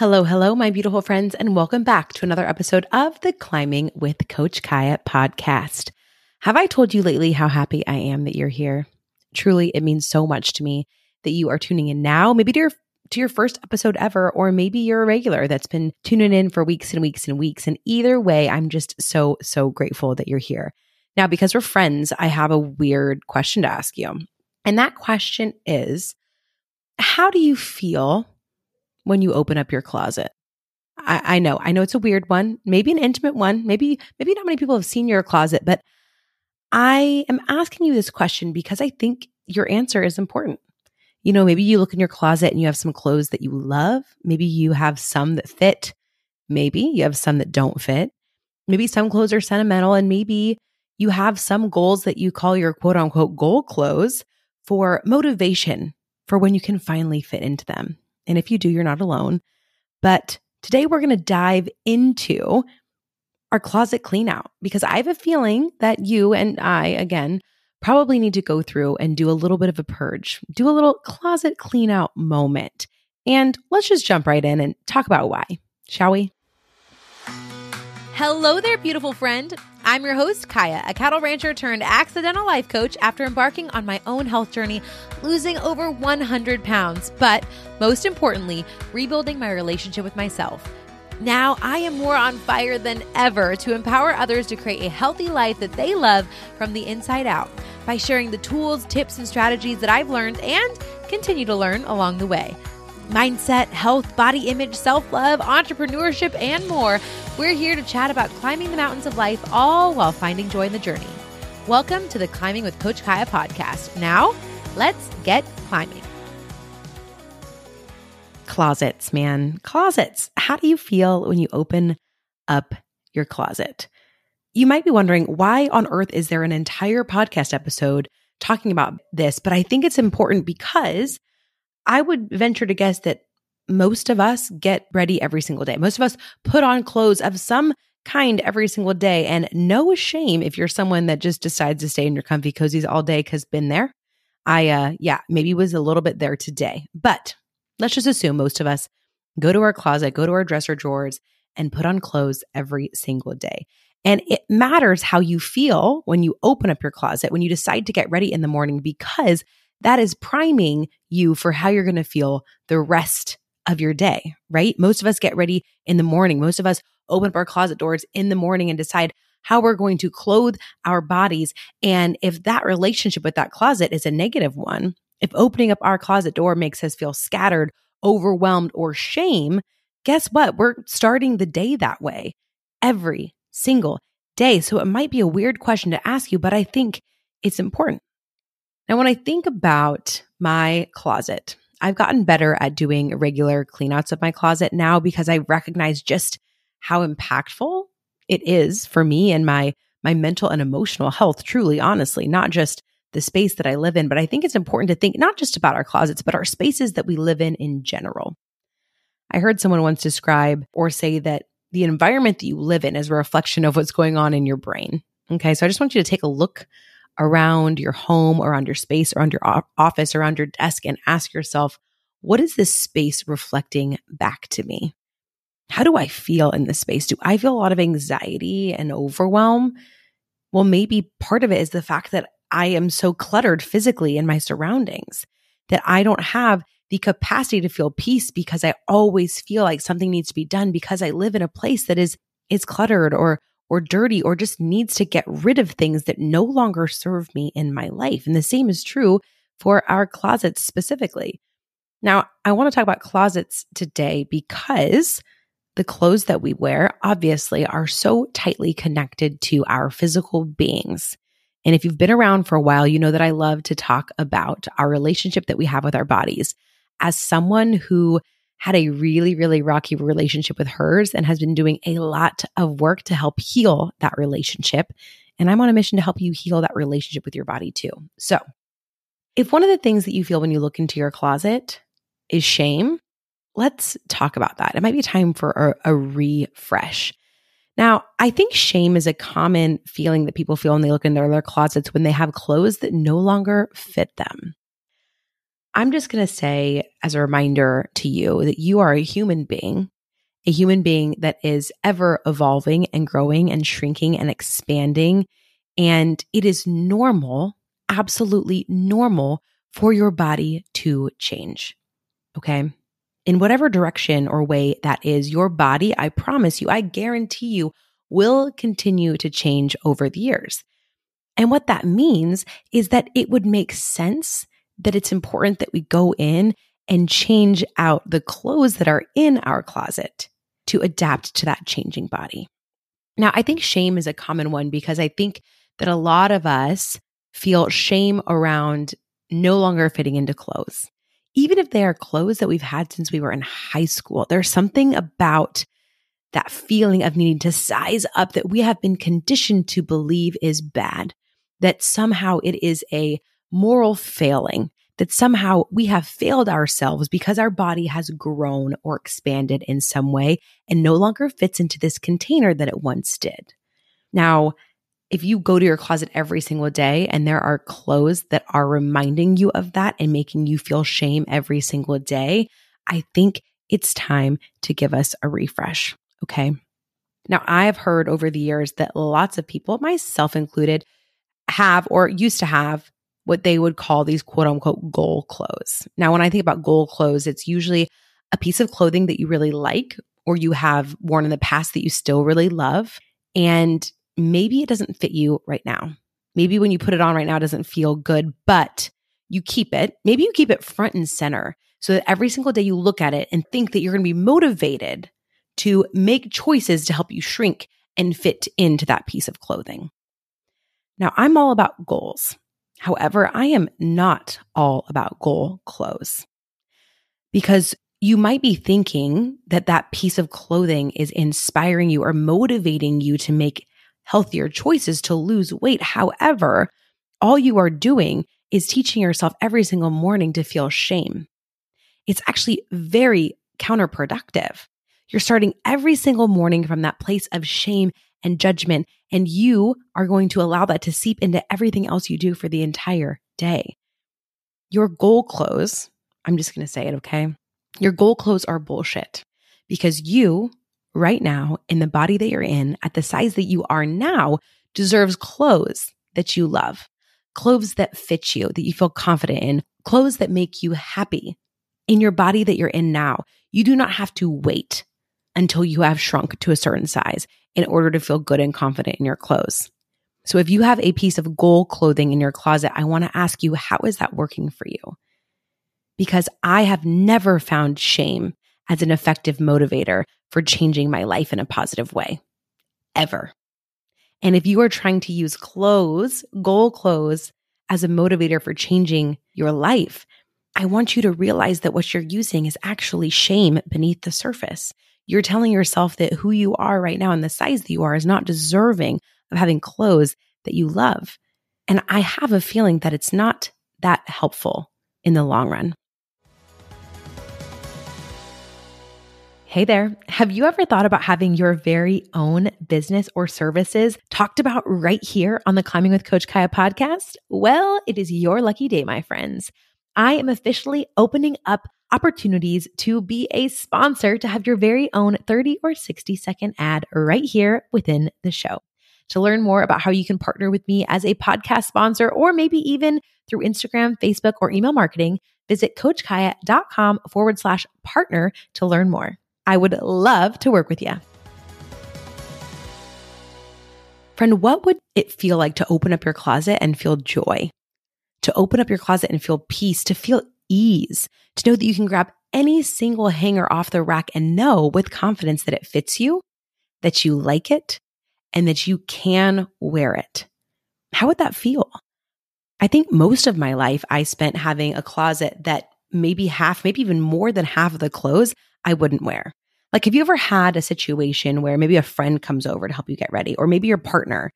Hello, hello, my beautiful friends, and welcome back to another episode of the Climbing with Coach Kiah podcast. Have I told you lately how happy I am that you're here? Truly, it means so much to me that you are tuning in now, maybe to your to your first episode ever, or maybe you're a regular that's been tuning in for weeks and weeks and weeks. And either way, I'm just so, so grateful that you're here. Now, because we're friends, I have a weird question to ask you. And that question is How do you feel when you open up your closet? I, I, know, I know it's a weird one, maybe an intimate one, maybe, maybe not many people have seen your closet, but I am asking you this question because I think your answer is important. You know, maybe you look in your closet and you have some clothes that you love. Maybe you have some that fit. Maybe you have some that don't fit. Maybe some clothes are sentimental and maybe you have some goals that you call your quote unquote goal clothes for motivation for when you can finally fit into them. And if you do, you're not alone. But today we're going to dive into our closet clean out because I have a feeling that you and I, again, probably need to go through and do a little bit of a purge, do a little closet clean out moment. And let's just jump right in and talk about why, shall we? Hello there, beautiful friend. I'm your host, Kiah, a cattle rancher turned accidental life coach after embarking on my own health journey, losing over 100 pounds, but most importantly, rebuilding my relationship with myself. Now I am more on fire than ever to empower others to create a healthy life that they love from the inside out by sharing the tools, tips, and strategies that I've learned and continue to learn along the way mindset, health, body image, self love, entrepreneurship, and more. We're here to chat about climbing the mountains of life, all while finding joy in the journey. Welcome to the Climbing with Coach Kiah podcast. Now, let's get climbing. Closets, man. Closets. How do you feel when you open up your closet? You might be wondering why on earth is there an entire podcast episode talking about this? But I think it's important because I would venture to guess that most of us get ready every single day. Most of us put on clothes of some kind every single day. And no shame if you're someone that just decides to stay in your comfy cozies all day because been there. I uh yeah, maybe was a little bit there today. But let's just assume most of us go to our closet, go to our dresser drawers and put on clothes every single day. And it matters how you feel when you open up your closet, when you decide to get ready in the morning, because that is priming you for how you're going to feel the rest of your day, right? Most of us get ready in the morning. Most of us open up our closet doors in the morning and decide how we're going to clothe our bodies. And if that relationship with that closet is a negative one, if opening up our closet door makes us feel scattered, overwhelmed, or shame, guess what? We're starting the day that way every single day. So it might be a weird question to ask you, but I think it's important. Now, when I think about my closet, I've gotten better at doing regular cleanouts of my closet now because I recognize just how impactful it is for me and my my mental and emotional health truly honestly not just the space that I live in but I think it's important to think not just about our closets but our spaces that we live in in general. I heard someone once describe or say that the environment that you live in is a reflection of what's going on in your brain. Okay, so I just want you to take a look around your home, around your space, around your office, around your desk, and ask yourself, what is this space reflecting back to me? How do I feel in this space? Do I feel a lot of anxiety and overwhelm? Well, maybe part of it is the fact that I am so cluttered physically in my surroundings that I don't have the capacity to feel peace because I always feel like something needs to be done because I live in a place that is is cluttered or or dirty or just needs to get rid of things that no longer serve me in my life. And the same is true for our closets specifically. Now, I want to talk about closets today because the clothes that we wear obviously are so tightly connected to our physical beings. And if you've been around for a while, you know that I love to talk about our relationship that we have with our bodies. As someone who had a really, really rocky relationship with hers and has been doing a lot of work to help heal that relationship. And I'm on a mission to help you heal that relationship with your body too. So, if one of the things that you feel when you look into your closet is shame, let's talk about that. It might be time for a, a refresh. Now, I think shame is a common feeling that people feel when they look in their, their closets when they have clothes that no longer fit them. I'm just going to say, as a reminder to you, that you are a human being, a human being that is ever evolving and growing and shrinking and expanding. And it is normal, absolutely normal for your body to change. Okay. In whatever direction or way that is, your body, I promise you, I guarantee you, will continue to change over the years. And what that means is that it would make sense that it's important that we go in and change out the clothes that are in our closet to adapt to that changing body. Now, I think shame is a common one because I think that a lot of us feel shame around no longer fitting into clothes. Even if they are clothes that we've had since we were in high school, there's something about that feeling of needing to size up that we have been conditioned to believe is bad, that somehow it is a moral failing, that somehow we have failed ourselves because our body has grown or expanded in some way and no longer fits into this container that it once did. Now, if you go to your closet every single day and there are clothes that are reminding you of that and making you feel shame every single day, I think it's time to give us a refresh. Okay. Now, I've heard over the years that lots of people, myself included, have or used to have what they would call these quote unquote goal clothes. Now, when I think about goal clothes, it's usually a piece of clothing that you really like or you have worn in the past that you still really love. And maybe it doesn't fit you right now. Maybe when you put it on right now, it doesn't feel good, but you keep it. Maybe you keep it front and center so that every single day you look at it and think that you're going to be motivated to make choices to help you shrink and fit into that piece of clothing. Now, I'm all about goals. However, I am not all about goal clothes because you might be thinking that that piece of clothing is inspiring you or motivating you to make healthier choices to lose weight. However, all you are doing is teaching yourself every single morning to feel shame. It's actually very counterproductive. You're starting every single morning from that place of shame and judgment, and you are going to allow that to seep into everything else you do for the entire day. Your goal clothes, I'm just going to say it, okay? Your goal clothes are bullshit because you right now in the body that you're in at the size that you are now deserves clothes that you love, clothes that fit you, that you feel confident in, clothes that make you happy in your body that you're in now. You do not have to wait until you have shrunk to a certain size in order to feel good and confident in your clothes. So if you have a piece of goal clothing in your closet, I want to ask you, how is that working for you? Because I have never found shame as an effective motivator for changing my life in a positive way, ever. And if you are trying to use clothes, goal clothes, as a motivator for changing your life, I want you to realize that what you're using is actually shame beneath the surface. You're telling yourself that who you are right now and the size that you are is not deserving of having clothes that you love. And I have a feeling that it's not that helpful in the long run. Hey there. Have you ever thought about having your very own business or services talked about right here on the Climbing with Coach Kiah podcast? Well, it is your lucky day, my friends. I am officially opening up opportunities to be a sponsor to have your very own 30 or 60 second ad right here within the show. To learn more about how you can partner with me as a podcast sponsor or maybe even through Instagram, Facebook, or email marketing, visit coachkiah.com forward slash partner to learn more. I would love to work with you. Friend, what would it feel like to open up your closet and feel joy? To open up your closet and feel peace, to feel ease, to know that you can grab any single hanger off the rack and know with confidence that it fits you, that you like it, and that you can wear it. How would that feel? I think most of my life I spent having a closet that maybe half, maybe even more than half of the clothes I wouldn't wear. Like, have you ever had a situation where maybe a friend comes over to help you get ready, or maybe your partner,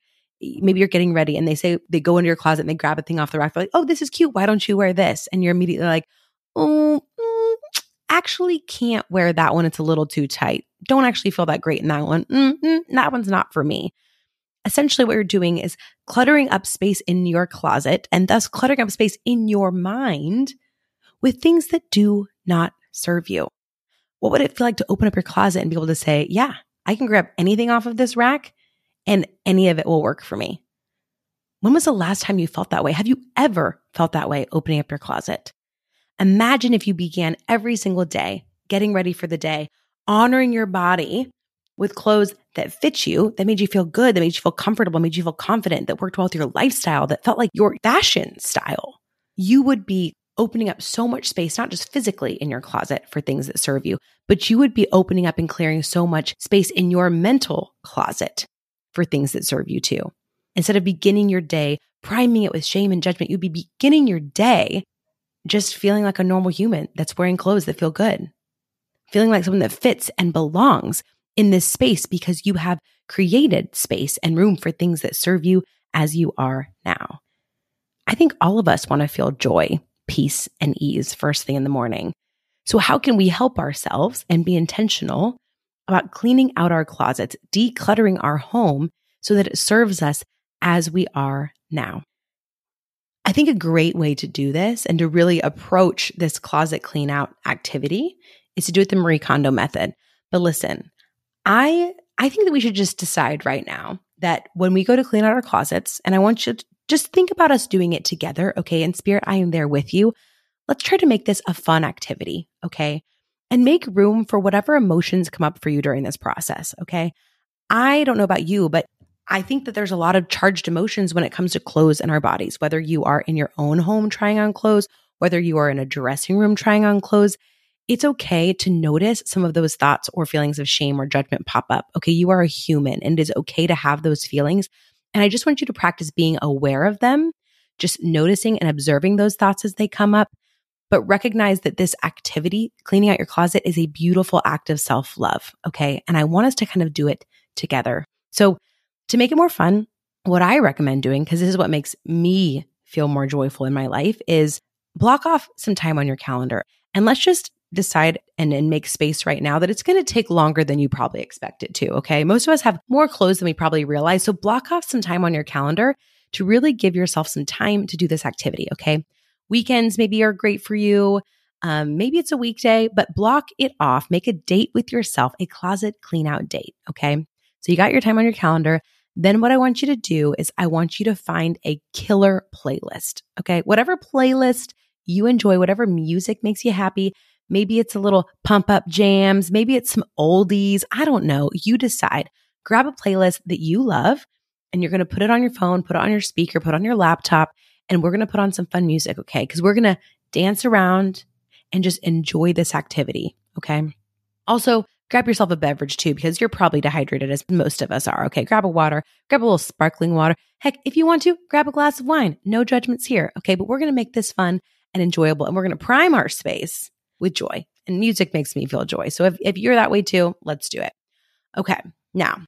maybe you're getting ready and they say they go into your closet and they grab a thing off the rack, they're like, oh, this is cute. Why don't you wear this? And you're immediately like, oh, mm, actually can't wear that one. It's a little too tight. Don't actually feel that great in that one. Mm-hmm, that one's not for me. Essentially, what you're doing is cluttering up space in your closet and thus cluttering up space in your mind with things that do not serve you? What would it feel like to open up your closet and be able to say, yeah, I can grab anything off of this rack and any of it will work for me? When was the last time you felt that way? Have you ever felt that way opening up your closet? Imagine if you began every single day getting ready for the day, honoring your body with clothes that fit you, that made you feel good, that made you feel comfortable, made you feel confident, that worked well with your lifestyle, that felt like your fashion style. You would be opening up so much space, not just physically in your closet for things that serve you, but you would be opening up and clearing so much space in your mental closet for things that serve you too. Instead of beginning your day priming it with shame and judgment, you'd be beginning your day just feeling like a normal human that's wearing clothes that feel good, feeling like someone that fits and belongs in this space because you have created space and room for things that serve you as you are now. I think all of us want to feel joy, peace, and ease first thing in the morning. So, how can we help ourselves and be intentional about cleaning out our closets, decluttering our home so that it serves us as we are now? I think a great way to do this and to really approach this closet clean out activity is to do it the Marie Kondo method. But listen, I I think that we should just decide right now that when we go to clean out our closets, and I want you to just think about us doing it together, okay? In spirit, I am there with you. Let's try to make this a fun activity, okay? And make room for whatever emotions come up for you during this process, okay? I don't know about you, but I think that there's a lot of charged emotions when it comes to clothes in our bodies, whether you are in your own home trying on clothes, whether you are in a dressing room trying on clothes it's okay to notice some of those thoughts or feelings of shame or judgment pop up. Okay, you are a human and it is okay to have those feelings. And I just want you to practice being aware of them, just noticing and observing those thoughts as they come up. But recognize that this activity, cleaning out your closet, is a beautiful act of self love. Okay. And I want us to kind of do it together. So, to make it more fun, what I recommend doing, because this is what makes me feel more joyful in my life, is block off some time on your calendar and let's just decide and, and make space right now that it's going to take longer than you probably expect it to. Okay. Most of us have more clothes than we probably realize. So block off some time on your calendar to really give yourself some time to do this activity. Okay. Weekends maybe are great for you. Um, maybe it's a weekday, but block it off. Make a date with yourself, a closet clean out date. Okay. So you got your time on your calendar. Then what I want you to do is I want you to find a killer playlist. Okay. Whatever playlist you enjoy, whatever music makes you happy, Maybe it's a little pump up jams. Maybe it's some oldies. I don't know. You decide. Grab a playlist that you love and you're going to put it on your phone, put it on your speaker, put it on your laptop, and we're going to put on some fun music. Okay. Because we're going to dance around and just enjoy this activity. Okay. Also, grab yourself a beverage too, because you're probably dehydrated as most of us are. Okay. Grab a water, grab a little sparkling water. Heck, if you want to, grab a glass of wine. No judgments here. Okay. But we're going to make this fun and enjoyable and we're going to prime our space with joy. And music makes me feel joy. So if, if you're that way too, let's do it. Okay. Now,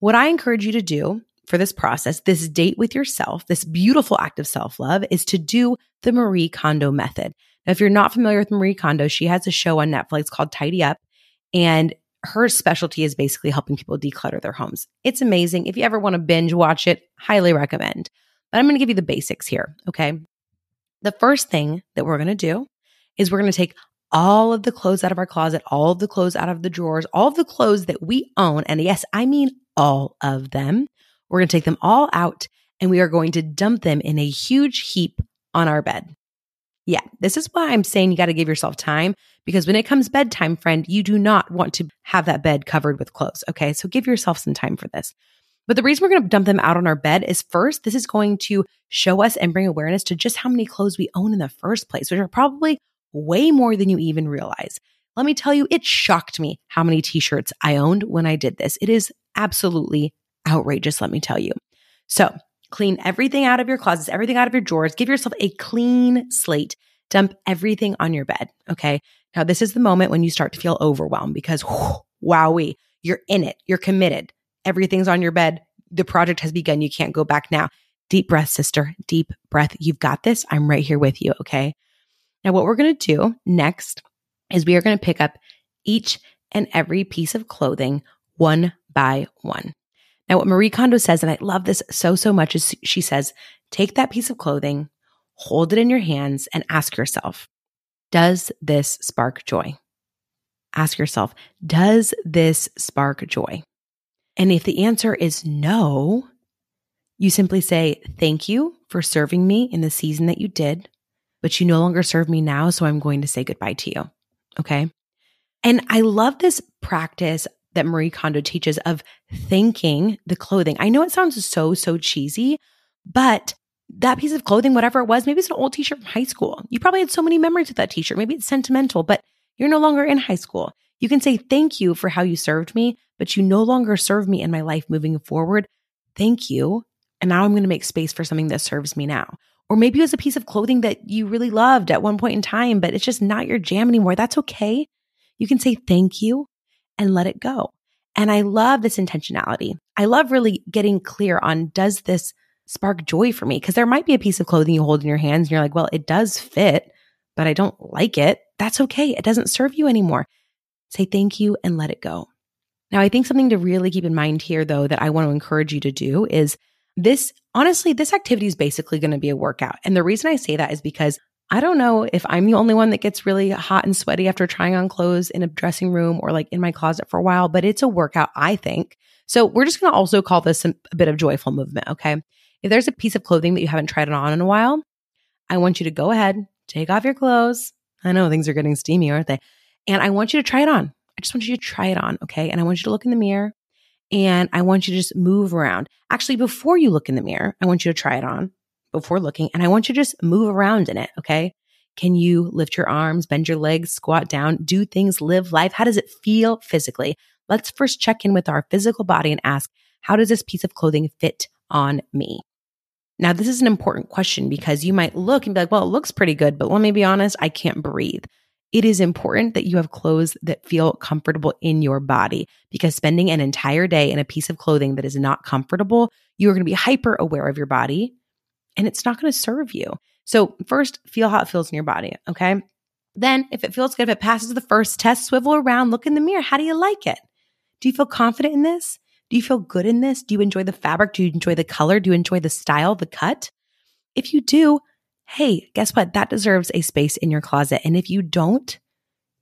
what I encourage you to do for this process, this date with yourself, this beautiful act of self love is to do the Marie Kondo method. Now, if you're not familiar with Marie Kondo, she has a show on Netflix called Tidy Up. And her specialty is basically helping people declutter their homes. It's amazing. If you ever want to binge watch it, highly recommend. But I'm going to give you the basics here. Okay. The first thing that we're going to do is we're going to take all of the clothes out of our closet, all of the clothes out of the drawers, all of the clothes that we own. And yes, I mean all of them. We're going to take them all out and we are going to dump them in a huge heap on our bed. Yeah, this is why I'm saying you got to give yourself time because when it comes bedtime, friend, you do not want to have that bed covered with clothes. Okay. So give yourself some time for this. But the reason we're going to dump them out on our bed is first, this is going to show us and bring awareness to just how many clothes we own in the first place, which are probably way more than you even realize. Let me tell you, it shocked me how many t shirts I owned when I did this. It is absolutely outrageous, let me tell you. So, clean everything out of your closets, everything out of your drawers, give yourself a clean slate, dump everything on your bed. Okay. Now, this is the moment when you start to feel overwhelmed because, whew, wowee, you're in it, you're committed. Everything's on your bed. The project has begun. You can't go back now. Deep breath, sister. Deep breath. You've got this. I'm right here with you. Okay. Now, what we're going to do next is we are going to pick up each and every piece of clothing one by one. Now, what Marie Kondo says, and I love this so, so much, is she says, take that piece of clothing, hold it in your hands, and ask yourself, Does this spark joy? Ask yourself, does this spark joy? And if the answer is no, you simply say, Thank you for serving me in the season that you did, but you no longer serve me now. So I'm going to say goodbye to you. Okay. And I love this practice that Marie Kondo teaches of thanking the clothing. I know it sounds so, so cheesy, but that piece of clothing, whatever it was, maybe it's an old t shirt from high school. You probably had so many memories with that t shirt. Maybe it's sentimental, but you're no longer in high school. You can say thank you for how you served me, but you no longer serve me in my life moving forward. Thank you. And now I'm going to make space for something that serves me now. Or maybe it was a piece of clothing that you really loved at one point in time, but it's just not your jam anymore. That's okay. You can say thank you and let it go. And I love this intentionality. I love really getting clear on does this spark joy for me? Because there might be a piece of clothing you hold in your hands and you're like, well, it does fit, but I don't like it. That's okay. It doesn't serve you anymore. Say thank you and let it go. Now, I think something to really keep in mind here, though, that I want to encourage you to do is this honestly, this activity is basically going to be a workout. And the reason I say that is because I don't know if I'm the only one that gets really hot and sweaty after trying on clothes in a dressing room or like in my closet for a while, but it's a workout, I think. So we're just going to also call this a bit of joyful movement. Okay. If there's a piece of clothing that you haven't tried it on in a while, I want you to go ahead, take off your clothes. I know things are getting steamy, aren't they? And I want you to try it on. I just want you to try it on. Okay. And I want you to look in the mirror and I want you to just move around. Actually, before you look in the mirror, I want you to try it on before looking and I want you to just move around in it. Okay. Can you lift your arms, bend your legs, squat down, do things, live life? How does it feel physically? Let's first check in with our physical body and ask, how does this piece of clothing fit on me? Now, this is an important question because you might look and be like, well, it looks pretty good, but let me be honest, I can't breathe. It is important that you have clothes that feel comfortable in your body because spending an entire day in a piece of clothing that is not comfortable, you are going to be hyper aware of your body and it's not going to serve you. So, first, feel how it feels in your body. Okay. Then, if it feels good, if it passes the first test, swivel around, look in the mirror. How do you like it? Do you feel confident in this? Do you feel good in this? Do you enjoy the fabric? Do you enjoy the color? Do you enjoy the style, the cut? If you do, hey, guess what? That deserves a space in your closet. And if you don't,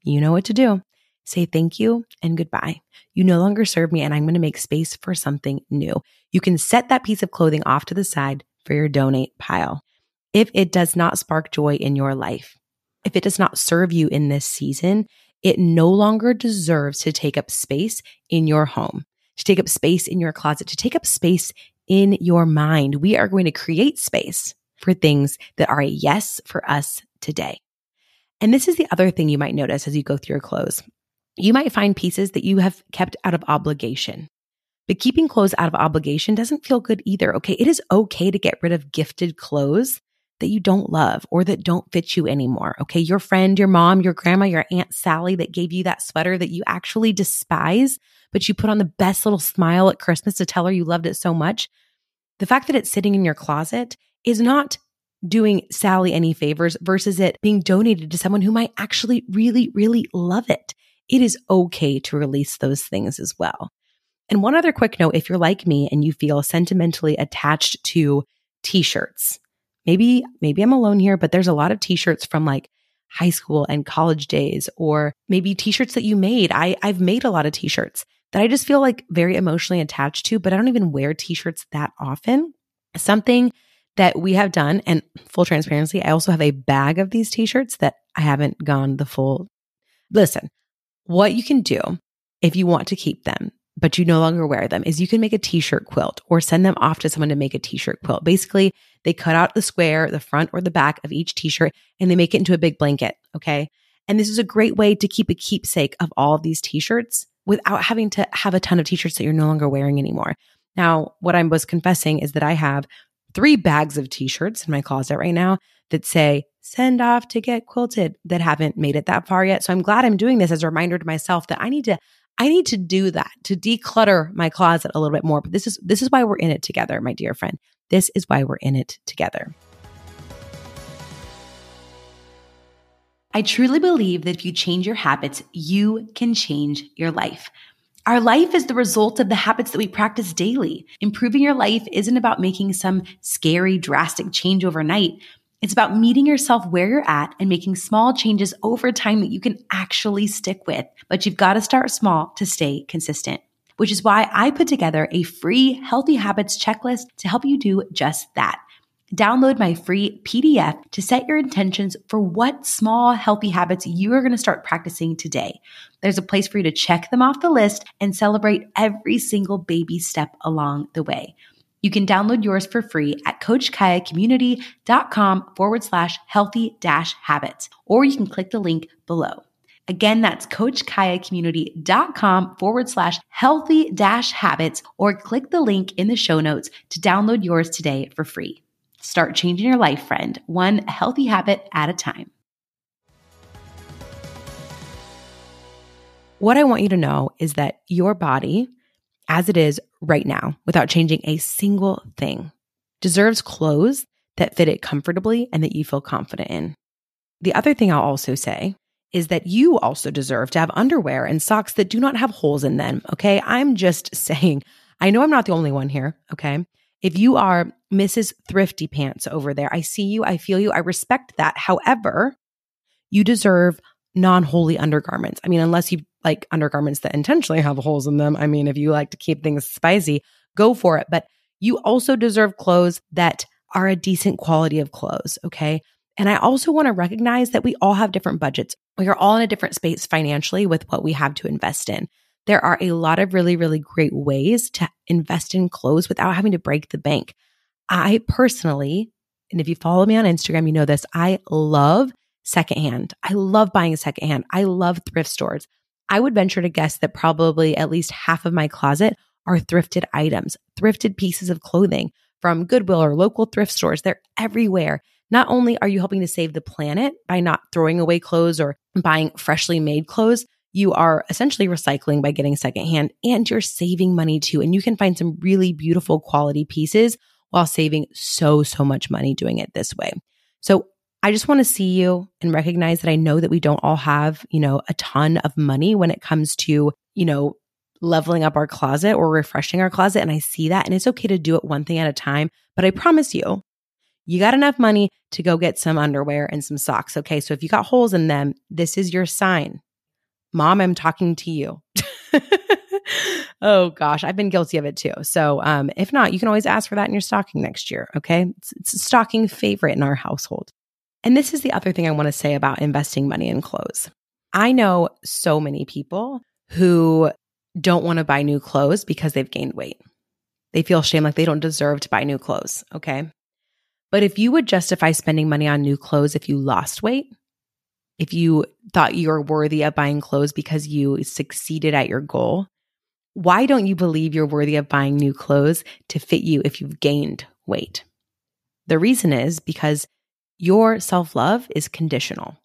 you know what to do. Say thank you and goodbye. You no longer serve me, and I'm going to make space for something new. You can set that piece of clothing off to the side for your donate pile. If it does not spark joy in your life, if it does not serve you in this season, it no longer deserves to take up space in your home, to take up space in your closet, to take up space in your mind. We are going to create space for things that are a yes for us today. And this is the other thing you might notice as you go through your clothes. You might find pieces that you have kept out of obligation. But keeping clothes out of obligation doesn't feel good either. Okay. It is okay to get rid of gifted clothes that you don't love or that don't fit you anymore. Okay. Your friend, your mom, your grandma, your Aunt Sally that gave you that sweater that you actually despise, but you put on the best little smile at Christmas to tell her you loved it so much. The fact that it's sitting in your closet is not doing Sally any favors versus it being donated to someone who might actually really, really love it. It is okay to release those things as well. And one other quick note if you're like me and you feel sentimentally attached to t shirts, maybe, maybe I'm alone here, but there's a lot of t shirts from like high school and college days, or maybe t shirts that you made. I, I've made a lot of t shirts that I just feel like very emotionally attached to, but I don't even wear t shirts that often. Something that we have done, and full transparency, I also have a bag of these t shirts that I haven't gone the full. Listen, what you can do if you want to keep them but you no longer wear them is you can make a t-shirt quilt or send them off to someone to make a t-shirt quilt. Basically, they cut out the square, the front or the back of each t-shirt and they make it into a big blanket. Okay. And this is a great way to keep a keepsake of all of these t-shirts without having to have a ton of t-shirts that you're no longer wearing anymore. Now, what I was confessing is that I have three bags of t-shirts in my closet right now that say send off to get quilted that haven't made it that far yet. So I'm glad I'm doing this as a reminder to myself that I need to I need to do that to declutter my closet a little bit more. But this is this is why we're in it together, my dear friend. This is why we're in it together. I truly believe that if you change your habits, you can change your life. Our life is the result of the habits that we practice daily. Improving your life isn't about making some scary, drastic change overnight. It's about meeting yourself where you're at and making small changes over time that you can actually stick with. But you've got to start small to stay consistent, which is why I put together a free healthy habits checklist to help you do just that. Download my free PDF to set your intentions for what small healthy habits you are going to start practicing today. There's a place for you to check them off the list and celebrate every single baby step along the way. You can download yours for free at coachkiahcommunity.com forward slash healthy dash habits, or you can click the link below. Again, that's coachkiahcommunity.com forward slash healthy dash habits, or click the link in the show notes to download yours today for free. Start changing your life, friend, one healthy habit at a time. What I want you to know is that your body, as it is right now, without changing a single thing, deserves clothes that fit it comfortably and that you feel confident in. The other thing I'll also say is that you also deserve to have underwear and socks that do not have holes in them. Okay. I'm just saying, I know I'm not the only one here. Okay. If you are Mrs. Thrifty Pants over there, I see you, I feel you, I respect that. However, you deserve non holy undergarments. I mean, unless you like undergarments that intentionally have holes in them. I mean, if you like to keep things spicy, go for it. But you also deserve clothes that are a decent quality of clothes. Okay. And I also want to recognize that we all have different budgets. We are all in a different space financially with what we have to invest in there are a lot of really, really great ways to invest in clothes without having to break the bank. I personally, and if you follow me on Instagram, you know this, I love secondhand. I love buying secondhand. I love thrift stores. I would venture to guess that probably at least half of my closet are thrifted items, thrifted pieces of clothing from Goodwill or local thrift stores. They're everywhere. Not only are you helping to save the planet by not throwing away clothes or buying freshly made clothes, you are essentially recycling by getting secondhand and you're saving money too. And you can find some really beautiful quality pieces while saving so, so much money doing it this way. So I just want to see you and recognize that I know that we don't all have, you know, a ton of money when it comes to, you know, leveling up our closet or refreshing our closet. And I see that. And it's okay to do it one thing at a time. But I promise you, you got enough money to go get some underwear and some socks. Okay. So if you got holes in them, this is your sign. Mom, I'm talking to you. oh gosh, I've been guilty of it too. So, um, if not, you can always ask for that in your stocking next year. Okay. It's, it's a stocking favorite in our household. And this is the other thing I want to say about investing money in clothes. I know so many people who don't want to buy new clothes because they've gained weight. They feel shame like they don't deserve to buy new clothes. Okay. But if you would justify spending money on new clothes if you lost weight, if you thought you were worthy of buying clothes because you succeeded at your goal, why don't you believe you're worthy of buying new clothes to fit you if you've gained weight? The reason is because your self love is conditional.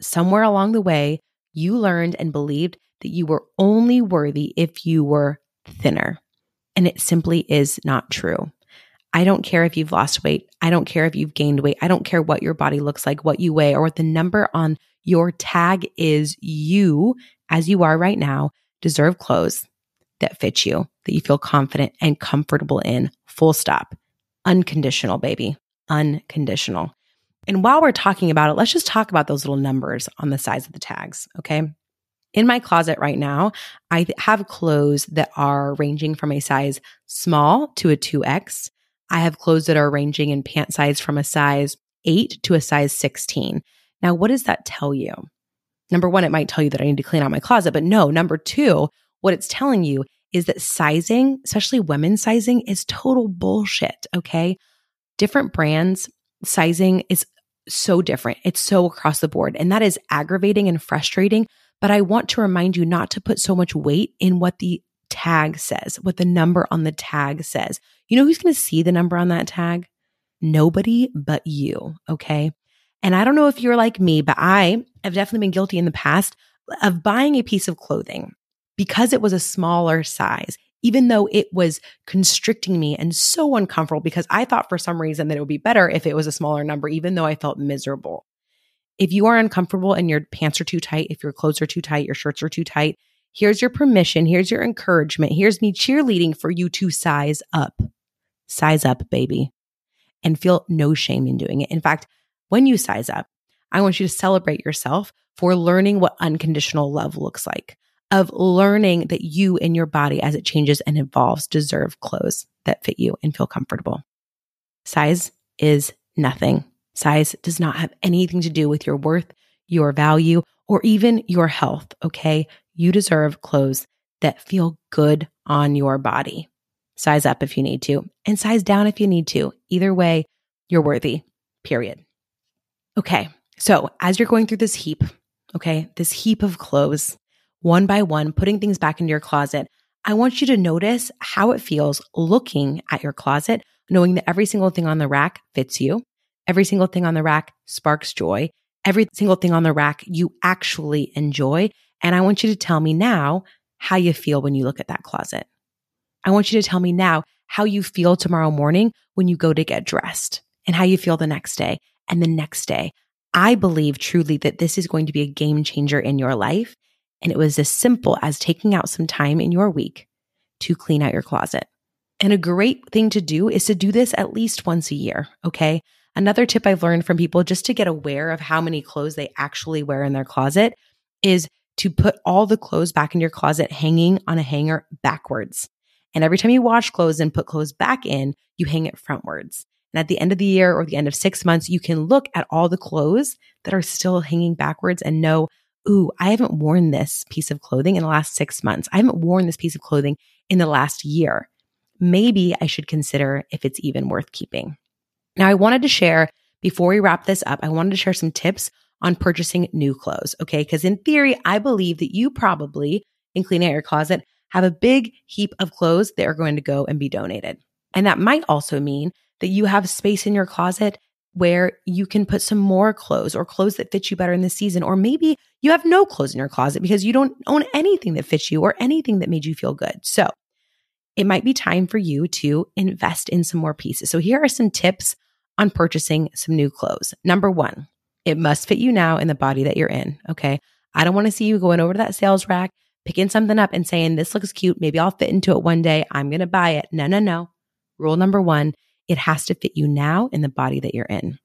Somewhere along the way, you learned and believed that you were only worthy if you were thinner. And it simply is not true. I don't care if you've lost weight. I don't care if you've gained weight. I don't care what your body looks like, what you weigh, or what the number on your tag is you, as you are right now, deserve clothes that fit you, that you feel confident and comfortable in. Full stop. Unconditional, baby. Unconditional. And while we're talking about it, let's just talk about those little numbers on the sides of the tags. Okay. In my closet right now, I have clothes that are ranging from a size small to a 2X. I have clothes that are ranging in pant size from a size 8 to a size 16. Now, what does that tell you? Number one, it might tell you that I need to clean out my closet, but no, number two, what it's telling you is that sizing, especially women's sizing, is total bullshit. Okay. Different brands, sizing is so different. It's so across the board. And that is aggravating and frustrating. But I want to remind you not to put so much weight in what the tag says, what the number on the tag says. You know who's going to see the number on that tag? Nobody but you. Okay. And I don't know if you're like me, but I have definitely been guilty in the past of buying a piece of clothing because it was a smaller size, even though it was constricting me and so uncomfortable because I thought for some reason that it would be better if it was a smaller number, even though I felt miserable. If you are uncomfortable and your pants are too tight, if your clothes are too tight, your shirts are too tight, here's your permission. Here's your encouragement. Here's me cheerleading for you to size up. Size up, baby. And feel no shame in doing it. In fact, when you size up, I want you to celebrate yourself for learning what unconditional love looks like, of learning that you and your body as it changes and evolves deserve clothes that fit you and feel comfortable. Size is nothing. Size does not have anything to do with your worth, your value, or even your health. Okay. You deserve clothes that feel good on your body. Size up if you need to, and size down if you need to. Either way, you're worthy, period. Okay. So as you're going through this heap, okay, this heap of clothes, one by one, putting things back into your closet, I want you to notice how it feels looking at your closet, knowing that every single thing on the rack fits you. Every single thing on the rack sparks joy. Every single thing on the rack you actually enjoy. And I want you to tell me now how you feel when you look at that closet. I want you to tell me now how you feel tomorrow morning when you go to get dressed and how you feel the next day and the next day. I believe truly that this is going to be a game changer in your life. And it was as simple as taking out some time in your week to clean out your closet. And a great thing to do is to do this at least once a year. Okay. Another tip I've learned from people just to get aware of how many clothes they actually wear in their closet is to put all the clothes back in your closet hanging on a hanger backwards. And every time you wash clothes and put clothes back in, you hang it frontwards. And at the end of the year or the end of six months, you can look at all the clothes that are still hanging backwards and know, ooh, I haven't worn this piece of clothing in the last six months. I haven't worn this piece of clothing in the last year. Maybe I should consider if it's even worth keeping. Now, I wanted to share before we wrap this up, I wanted to share some tips on purchasing new clothes. Okay. Cause in theory, I believe that you probably in cleaning out your closet have a big heap of clothes that are going to go and be donated. And that might also mean that you have space in your closet where you can put some more clothes or clothes that fit you better in the season. Or maybe you have no clothes in your closet because you don't own anything that fits you or anything that made you feel good. So it might be time for you to invest in some more pieces. So here are some tips on purchasing some new clothes. Number one, it must fit you now in the body that you're in. Okay. I don't want to see you going over to that sales rack, picking something up and saying, this looks cute. Maybe I'll fit into it one day. I'm going to buy it. No, no, no. Rule number one, it has to fit you now in the body that you're in.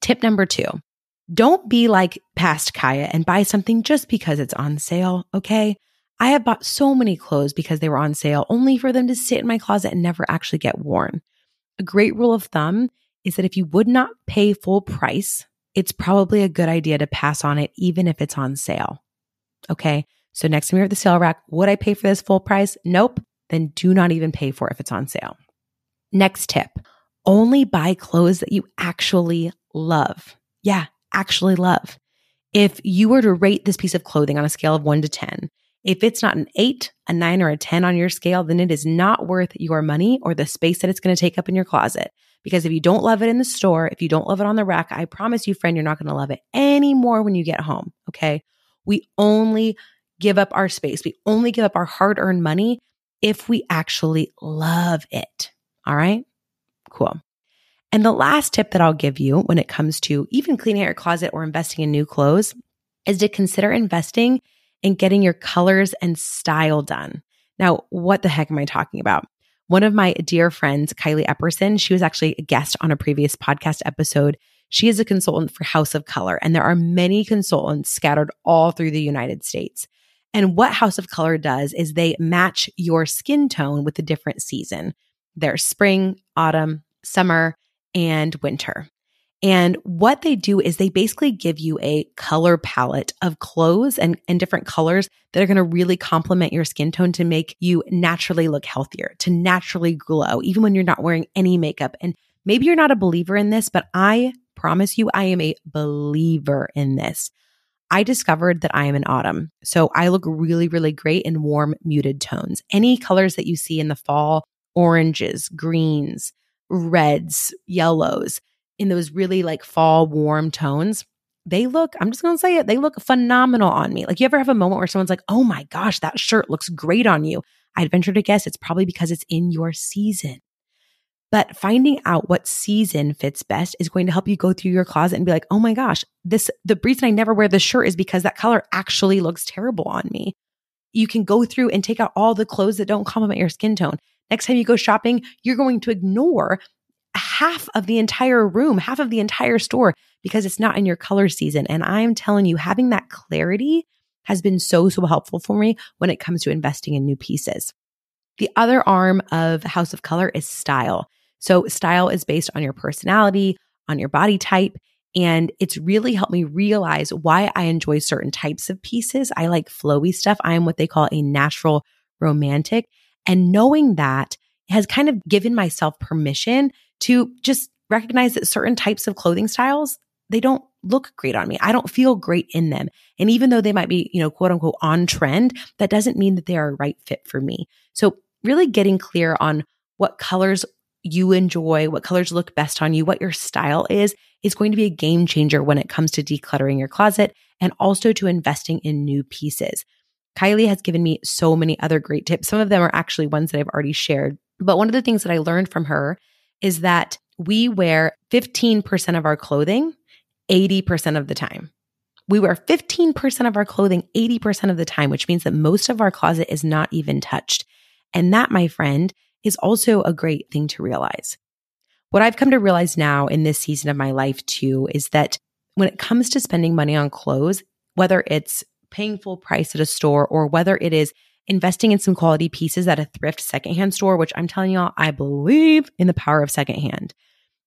Tip number two, don't be like past Kiah and buy something just because it's on sale. Okay. I have bought so many clothes because they were on sale only for them to sit in my closet and never actually get worn. A great rule of thumb is that if you would not pay full price, it's probably a good idea to pass on it, even if it's on sale. Okay. So next time you're at the sale rack, would I pay for this full price? Nope. Then do not even pay for it if it's on sale. Next tip only buy clothes that you actually love. Yeah, actually love. If you were to rate this piece of clothing on a scale of one to 10, if it's not an eight, a nine, or a 10 on your scale, then it is not worth your money or the space that it's going to take up in your closet. Because if you don't love it in the store, if you don't love it on the rack, I promise you, friend, you're not going to love it anymore when you get home. Okay. We only give up our space. We only give up our hard earned money if we actually love it. All right. Cool. And the last tip that I'll give you when it comes to even cleaning out your closet or investing in new clothes is to consider investing in getting your colors and style done. Now, what the heck am I talking about? One of my dear friends, Kylie Epperson, she was actually a guest on a previous podcast episode. She is a consultant for House of Colour, and there are many consultants scattered all through the United States. And what House of Colour does is they match your skin tone with a different season. There's spring, autumn, summer, and winter. And what they do is they basically give you a color palette of clothes and, and different colors that are going to really complement your skin tone to make you naturally look healthier, to naturally glow, even when you're not wearing any makeup. And maybe you're not a believer in this, but I promise you, I am a believer in this. I discovered that I am an autumn. So I look really, really great in warm, muted tones. Any colors that you see in the fall, oranges, greens, reds, yellows, in those really like fall warm tones, they look, I'm just to say it, they look phenomenal on me. Like you ever have a moment where someone's like, oh my gosh, that shirt looks great on you. I'd venture to guess it's probably because it's in your season. But finding out what season fits best is going to help you go through your closet and be like, oh my gosh, this, the reason I never wear this shirt is because that color actually looks terrible on me. You can go through and take out all the clothes that don't complement your skin tone. Next time you go shopping, you're going to ignore half of the entire room, half of the entire store because it's not in your color season. And I'm telling you, having that clarity has been so, so helpful for me when it comes to investing in new pieces. The other arm of House of Colour is style. So style is based on your personality, on your body type. And it's really helped me realize why I enjoy certain types of pieces. I like flowy stuff. I am what they call a natural romantic. And knowing that has kind of given myself permission to just recognize that certain types of clothing styles, they don't look great on me. I don't feel great in them. And even though they might be, you know, quote unquote on trend, that doesn't mean that they are a right fit for me. So really getting clear on what colors you enjoy, what colors look best on you, what your style is, is going to be a game changer when it comes to decluttering your closet and also to investing in new pieces. Kylie has given me so many other great tips. Some of them are actually ones that I've already shared. But one of the things that I learned from her is that we wear 15% of our clothing 80% of the time. We wear 15% of our clothing 80% of the time, which means that most of our closet is not even touched. And that, my friend, is also a great thing to realize. What I've come to realize now in this season of my life too is that when it comes to spending money on clothes, whether it's paying full price at a store or whether it is investing in some quality pieces at a thrift secondhand store, which I'm telling y'all, I believe in the power of secondhand.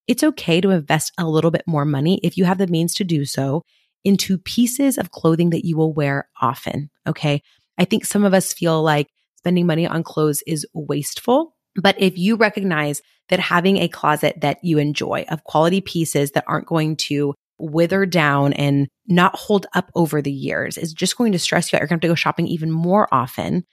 It's okay to invest a little bit more money if you have the means to do so into pieces of clothing that you will wear often. Okay. I think some of us feel like spending money on clothes is wasteful. But if you recognize that having a closet that you enjoy of quality pieces that aren't going to wither down and not hold up over the years is just going to stress you out. You're going to have to go shopping even more often.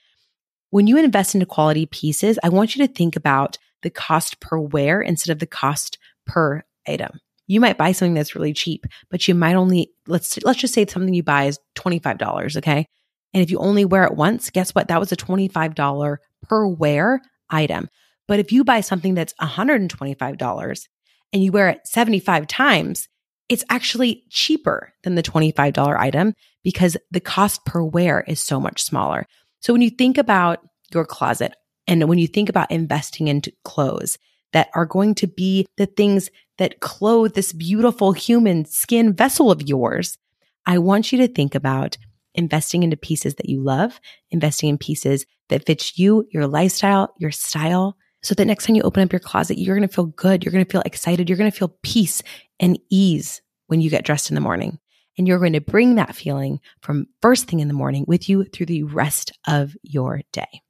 When you invest into quality pieces, I want you to think about the cost per wear instead of the cost per item. You might buy something that's really cheap, but you might only let's let's just say something you buy is $25, okay? And if you only wear it once, guess what? That was a $25 per wear item. But if you buy something that's $125 and you wear it 75 times, it's actually cheaper than the $25 item because the cost per wear is so much smaller. So when you think about your closet and when you think about investing into clothes that are going to be the things that clothe this beautiful human skin vessel of yours, I want you to think about investing into pieces that you love, investing in pieces that fits you, your lifestyle, your style, so that next time you open up your closet, you're going to feel good. You're going to feel excited. You're going to feel peace and ease when you get dressed in the morning. And you're going to bring that feeling from first thing in the morning with you through the rest of your day.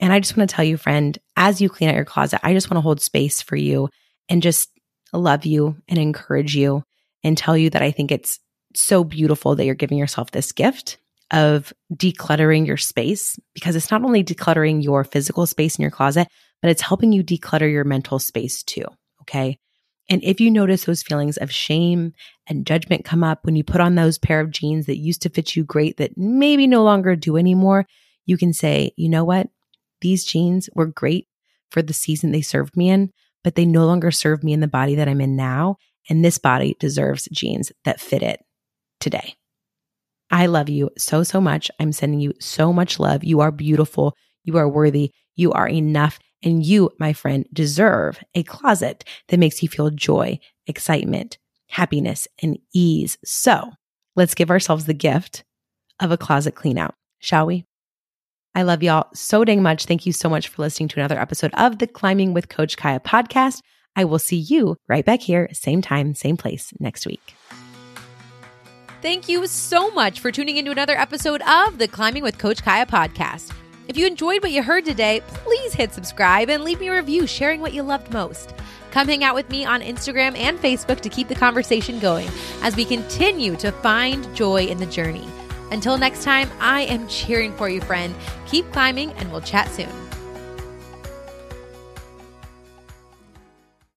And I just want to tell you, friend, as you clean out your closet, I just want to hold space for you and just love you and encourage you and tell you that I think it's so beautiful that you're giving yourself this gift of decluttering your space because it's not only decluttering your physical space in your closet, but it's helping you declutter your mental space too. Okay. And if you notice those feelings of shame and judgment come up when you put on those pair of jeans that used to fit you great that maybe no longer do anymore, you can say, you know what? These jeans were great for the season they served me in, but they no longer serve me in the body that I'm in now. And this body deserves jeans that fit it today. I love you so, so much. I'm sending you so much love. You are beautiful. You are worthy. You are enough. And you, my friend, deserve a closet that makes you feel joy, excitement, happiness, and ease. So let's give ourselves the gift of a closet clean out, shall we? I love y'all so dang much. Thank you so much for listening to another episode of the Climbing with Coach Kiah podcast. I will see you right back here, same time, same place next week. Thank you so much for tuning into another episode of the Climbing with Coach Kiah podcast. If you enjoyed what you heard today, please hit subscribe and leave me a review sharing what you loved most. Come hang out with me on Instagram and Facebook to keep the conversation going as we continue to find joy in the journey. Until next time, I am cheering for you, friend. Keep climbing, and we'll chat soon.